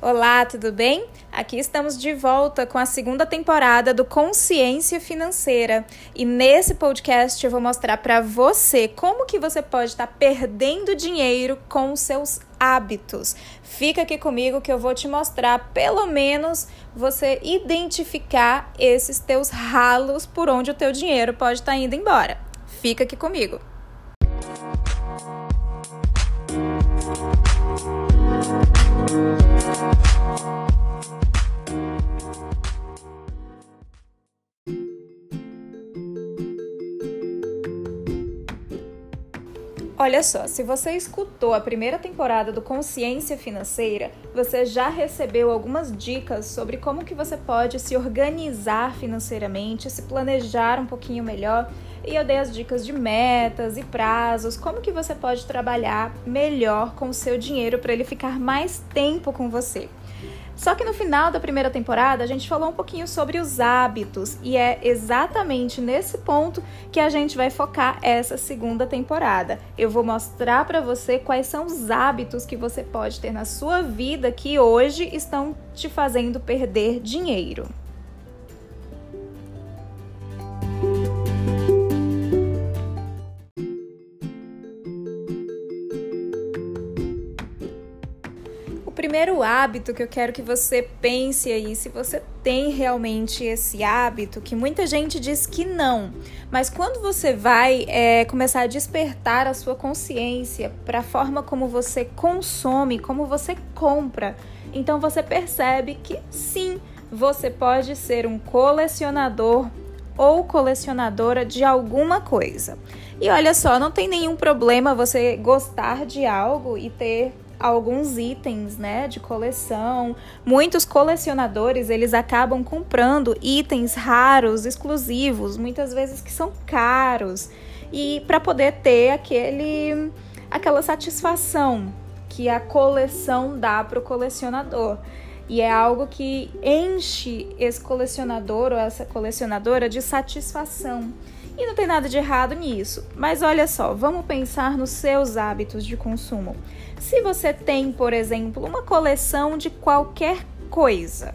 Olá, tudo bem? Aqui estamos de volta com a segunda temporada do Consciência Financeira. E nesse podcast eu vou mostrar para você como que você pode estar tá perdendo dinheiro com seus hábitos. Fica aqui comigo que eu vou te mostrar pelo menos você identificar esses teus ralos por onde o teu dinheiro pode estar tá indo embora. Fica aqui comigo. Olha só, se você escutou a primeira temporada do Consciência Financeira, você já recebeu algumas dicas sobre como que você pode se organizar financeiramente, se planejar um pouquinho melhor, e eu dei as dicas de metas e prazos, como que você pode trabalhar melhor com o seu dinheiro para ele ficar mais tempo com você. Só que no final da primeira temporada a gente falou um pouquinho sobre os hábitos e é exatamente nesse ponto que a gente vai focar essa segunda temporada. Eu vou mostrar para você quais são os hábitos que você pode ter na sua vida que hoje estão te fazendo perder dinheiro. Primeiro hábito que eu quero que você pense aí, se você tem realmente esse hábito, que muita gente diz que não, mas quando você vai é, começar a despertar a sua consciência para a forma como você consome, como você compra, então você percebe que sim, você pode ser um colecionador ou colecionadora de alguma coisa. E olha só, não tem nenhum problema você gostar de algo e ter alguns itens, né, de coleção. Muitos colecionadores, eles acabam comprando itens raros, exclusivos, muitas vezes que são caros, e para poder ter aquele aquela satisfação que a coleção dá para o colecionador. E é algo que enche esse colecionador ou essa colecionadora de satisfação. E não tem nada de errado nisso. Mas olha só, vamos pensar nos seus hábitos de consumo. Se você tem, por exemplo, uma coleção de qualquer coisa,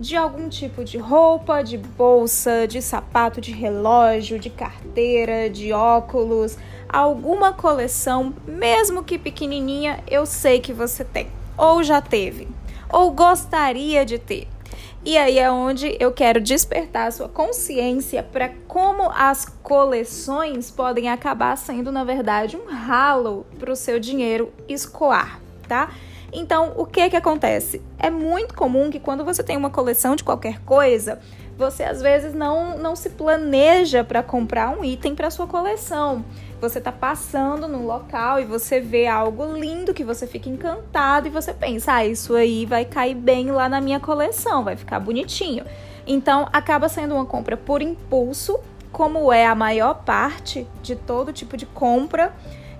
de algum tipo de roupa, de bolsa, de sapato, de relógio, de carteira, de óculos, alguma coleção, mesmo que pequenininha, eu sei que você tem, ou já teve, ou gostaria de ter. E aí é onde eu quero despertar a sua consciência para como as coleções podem acabar sendo, na verdade, um ralo para o seu dinheiro escoar, tá? Então, o que que acontece? É muito comum que quando você tem uma coleção de qualquer coisa, você às vezes não, não se planeja para comprar um item para sua coleção. Você está passando no local e você vê algo lindo que você fica encantado e você pensa, ah, isso aí vai cair bem lá na minha coleção, vai ficar bonitinho. Então, acaba sendo uma compra por impulso, como é a maior parte de todo tipo de compra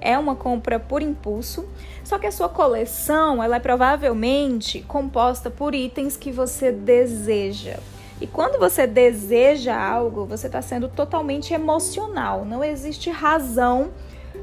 é uma compra por impulso, só que a sua coleção ela é provavelmente composta por itens que você deseja. E quando você deseja algo, você está sendo totalmente emocional. Não existe razão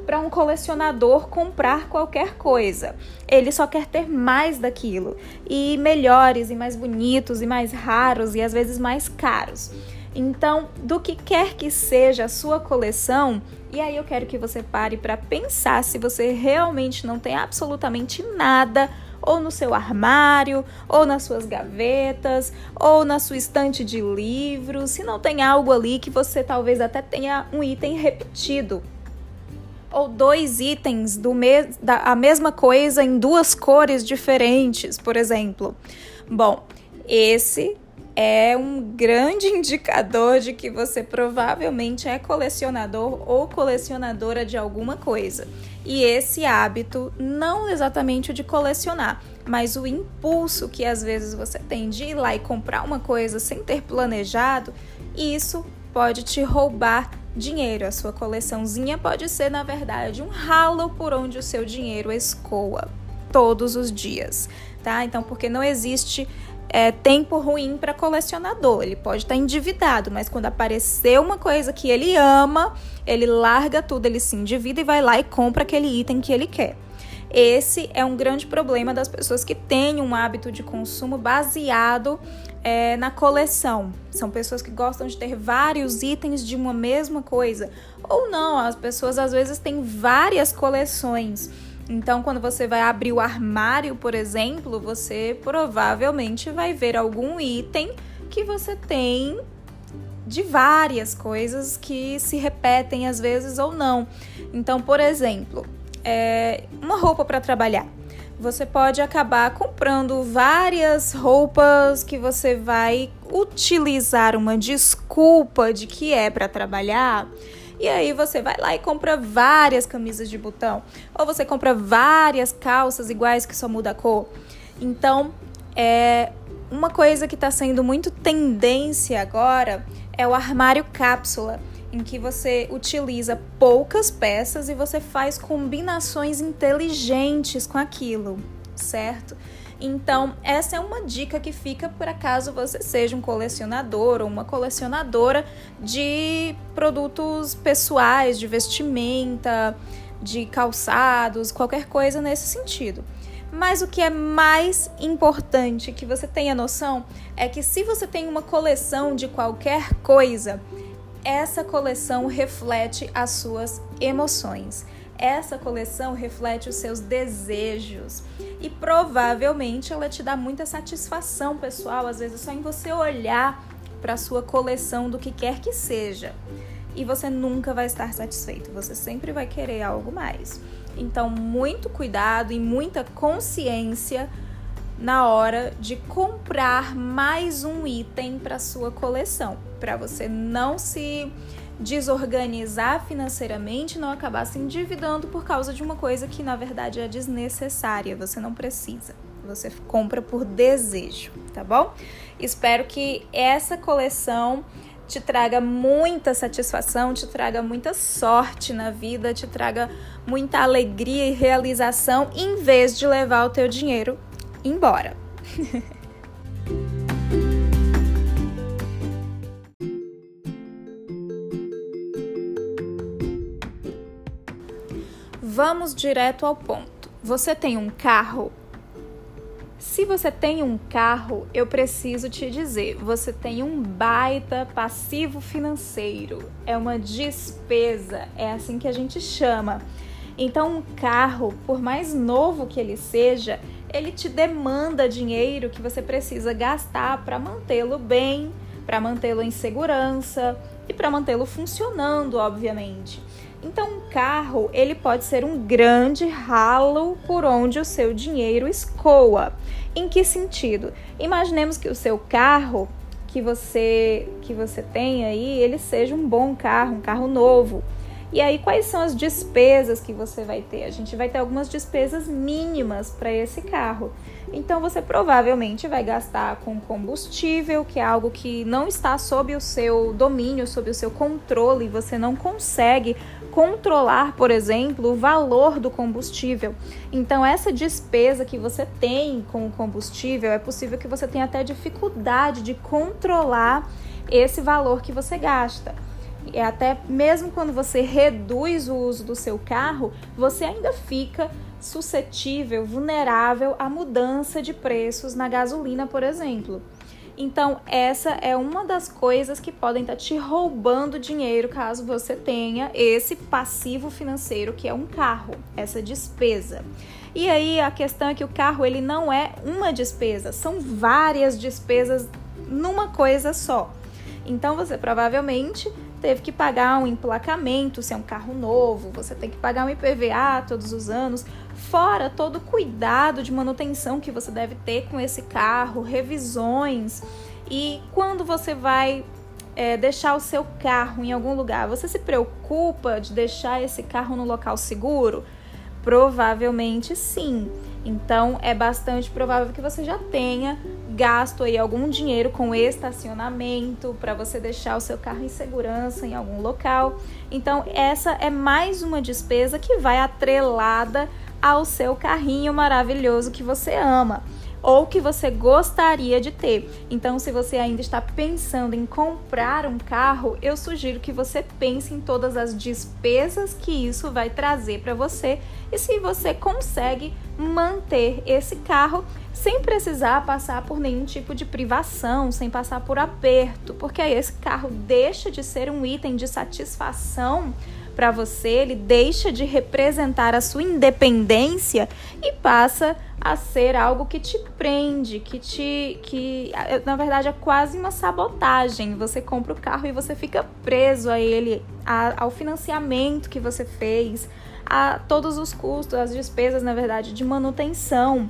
para um colecionador comprar qualquer coisa. Ele só quer ter mais daquilo e melhores e mais bonitos e mais raros e às vezes mais caros. Então, do que quer que seja a sua coleção, e aí eu quero que você pare para pensar se você realmente não tem absolutamente nada ou no seu armário, ou nas suas gavetas, ou na sua estante de livros, se não tem algo ali que você talvez até tenha um item repetido. Ou dois itens do me da a mesma coisa em duas cores diferentes, por exemplo. Bom, esse é um grande indicador de que você provavelmente é colecionador ou colecionadora de alguma coisa. E esse hábito, não exatamente o de colecionar, mas o impulso que às vezes você tem de ir lá e comprar uma coisa sem ter planejado, isso pode te roubar dinheiro. A sua coleçãozinha pode ser, na verdade, um ralo por onde o seu dinheiro escoa todos os dias, tá? Então, porque não existe é, tempo ruim para colecionador. Ele pode estar tá endividado, mas quando aparecer uma coisa que ele ama, ele larga tudo, ele se endivida e vai lá e compra aquele item que ele quer. Esse é um grande problema das pessoas que têm um hábito de consumo baseado é, na coleção. São pessoas que gostam de ter vários itens de uma mesma coisa. Ou não, as pessoas às vezes têm várias coleções. Então, quando você vai abrir o armário, por exemplo, você provavelmente vai ver algum item que você tem de várias coisas que se repetem às vezes ou não. Então, por exemplo, é, uma roupa para trabalhar. Você pode acabar comprando várias roupas que você vai utilizar uma desculpa de que é para trabalhar. E aí você vai lá e compra várias camisas de botão, ou você compra várias calças iguais que só muda a cor. Então, é uma coisa que está sendo muito tendência agora é o armário cápsula em que você utiliza poucas peças e você faz combinações inteligentes com aquilo, certo? Então, essa é uma dica que fica por acaso você seja um colecionador ou uma colecionadora de produtos pessoais, de vestimenta, de calçados, qualquer coisa nesse sentido. Mas o que é mais importante que você tenha noção é que se você tem uma coleção de qualquer coisa, essa coleção reflete as suas emoções. Essa coleção reflete os seus desejos e provavelmente ela te dá muita satisfação pessoal, às vezes só em você olhar para sua coleção do que quer que seja. E você nunca vai estar satisfeito, você sempre vai querer algo mais. Então, muito cuidado e muita consciência na hora de comprar mais um item para sua coleção, para você não se desorganizar financeiramente, não acabar se endividando por causa de uma coisa que na verdade é desnecessária, você não precisa. Você compra por desejo, tá bom? Espero que essa coleção te traga muita satisfação, te traga muita sorte na vida, te traga muita alegria e realização, em vez de levar o teu dinheiro embora. Vamos direto ao ponto. Você tem um carro? Se você tem um carro, eu preciso te dizer, você tem um baita passivo financeiro. É uma despesa, é assim que a gente chama. Então, um carro, por mais novo que ele seja, ele te demanda dinheiro que você precisa gastar para mantê-lo bem, para mantê-lo em segurança e para mantê-lo funcionando, obviamente. Então, um carro, ele pode ser um grande ralo por onde o seu dinheiro escoa. Em que sentido? Imaginemos que o seu carro que você que você tem aí, ele seja um bom carro, um carro novo. E aí, quais são as despesas que você vai ter? A gente vai ter algumas despesas mínimas para esse carro. Então, você provavelmente vai gastar com combustível, que é algo que não está sob o seu domínio, sob o seu controle, você não consegue controlar, por exemplo, o valor do combustível. Então, essa despesa que você tem com o combustível, é possível que você tenha até dificuldade de controlar esse valor que você gasta. E até mesmo quando você reduz o uso do seu carro, você ainda fica suscetível, vulnerável à mudança de preços na gasolina, por exemplo. Então, essa é uma das coisas que podem estar te roubando dinheiro caso você tenha esse passivo financeiro que é um carro, essa despesa. E aí a questão é que o carro ele não é uma despesa, são várias despesas numa coisa só. Então você provavelmente teve que pagar um emplacamento, se é um carro novo, você tem que pagar um IPVA todos os anos, fora todo o cuidado de manutenção que você deve ter com esse carro, revisões. E quando você vai é, deixar o seu carro em algum lugar, você se preocupa de deixar esse carro no local seguro? Provavelmente sim. Então é bastante provável que você já tenha gasto aí algum dinheiro com estacionamento para você deixar o seu carro em segurança em algum local. Então essa é mais uma despesa que vai atrelada ao seu carrinho maravilhoso que você ama. ou que você gostaria de ter. Então, se você ainda está pensando em comprar um carro, eu sugiro que você pense em todas as despesas que isso vai trazer para você e se você consegue manter esse carro sem precisar passar por nenhum tipo de privação, sem passar por aperto, porque aí esse carro deixa de ser um item de satisfação para você, ele deixa de representar a sua independência e passa a ser algo que te prende, que te que na verdade é quase uma sabotagem. Você compra o carro e você fica preso a ele, a, ao financiamento que você fez, a todos os custos, as despesas, na verdade, de manutenção.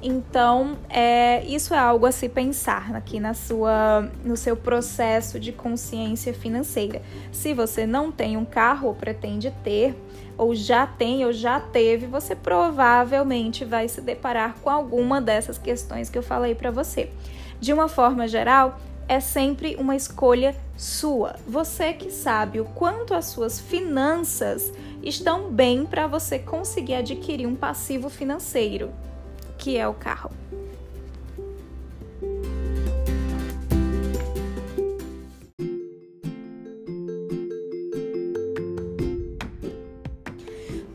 Então, é, isso é algo a se pensar aqui na sua, no seu processo de consciência financeira. Se você não tem um carro ou pretende ter, ou já tem ou já teve, você provavelmente vai se deparar com alguma dessas questões que eu falei para você. De uma forma geral, é sempre uma escolha sua. Você que sabe o quanto as suas finanças estão bem para você conseguir adquirir um passivo financeiro que é o carro.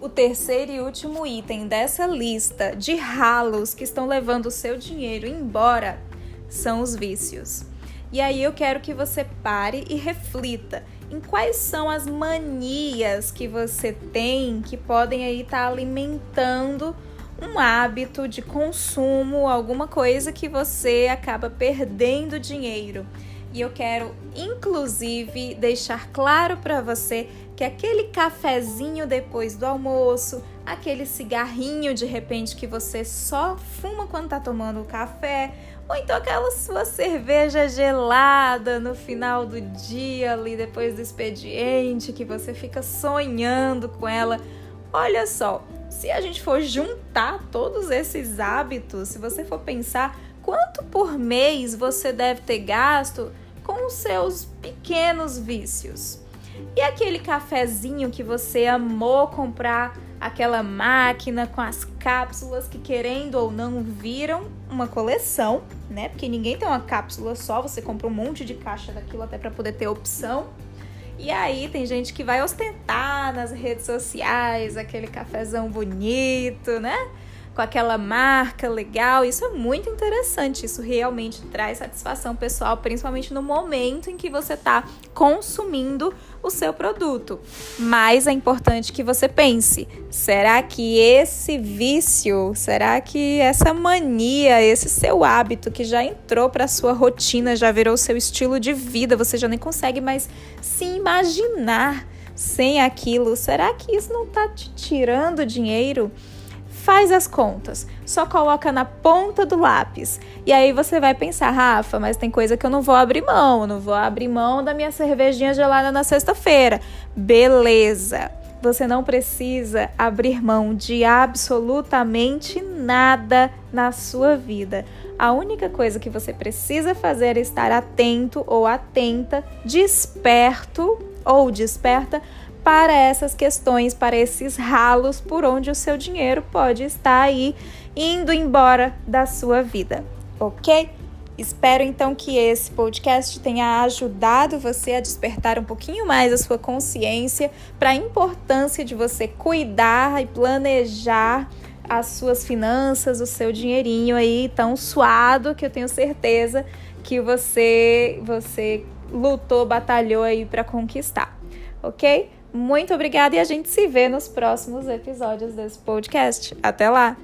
O terceiro e último item dessa lista de ralos que estão levando o seu dinheiro embora são os vícios. E aí eu quero que você pare e reflita em quais são as manias que você tem que podem aí estar tá alimentando um hábito de consumo, alguma coisa que você acaba perdendo dinheiro. E eu quero, inclusive, deixar claro para você que aquele cafezinho depois do almoço, aquele cigarrinho de repente que você só fuma quando tá tomando o café, ou então aquela sua cerveja gelada no final do dia ali depois do expediente, que você fica sonhando com ela. Olha só, se a gente for juntar todos esses hábitos, se você for pensar quanto por mês você deve ter gasto com os seus pequenos vícios. E aquele cafezinho que você amou comprar, aquela máquina com as cápsulas que querendo ou não viram uma coleção, né? Porque ninguém tem uma cápsula só, você compra um monte de caixa daquilo até para poder ter opção. E aí tem gente que vai ostentar nas redes sociais aquele cafezão bonito, né? Com aquela marca legal. Isso é muito interessante. Isso realmente traz satisfação pessoal, principalmente no momento em que você está consumindo o seu produto. Mas é importante que você pense: será que esse vício, será que essa mania, esse seu hábito que já entrou para sua rotina, já virou seu estilo de vida, você já nem consegue mais se imaginar sem aquilo? Será que isso não está te tirando dinheiro? Faz as contas, só coloca na ponta do lápis. E aí você vai pensar, Rafa, mas tem coisa que eu não vou abrir mão, não vou abrir mão da minha cervejinha gelada na sexta-feira. Beleza. Você não precisa abrir mão de absolutamente nada na sua vida. A única coisa que você precisa fazer é estar atento ou atenta, desperto ou desperta para essas questões, para esses ralos por onde o seu dinheiro pode estar aí indo embora da sua vida, ok? Espero então que esse podcast tenha ajudado você a despertar um pouquinho mais a sua consciência para a importância de você cuidar e planejar as suas finanças, o seu dinheirinho aí tão suado que eu tenho certeza que você você lutou, batalhou aí para conquistar, ok? Muito obrigada e a gente se vê nos próximos episódios desse podcast. Até lá!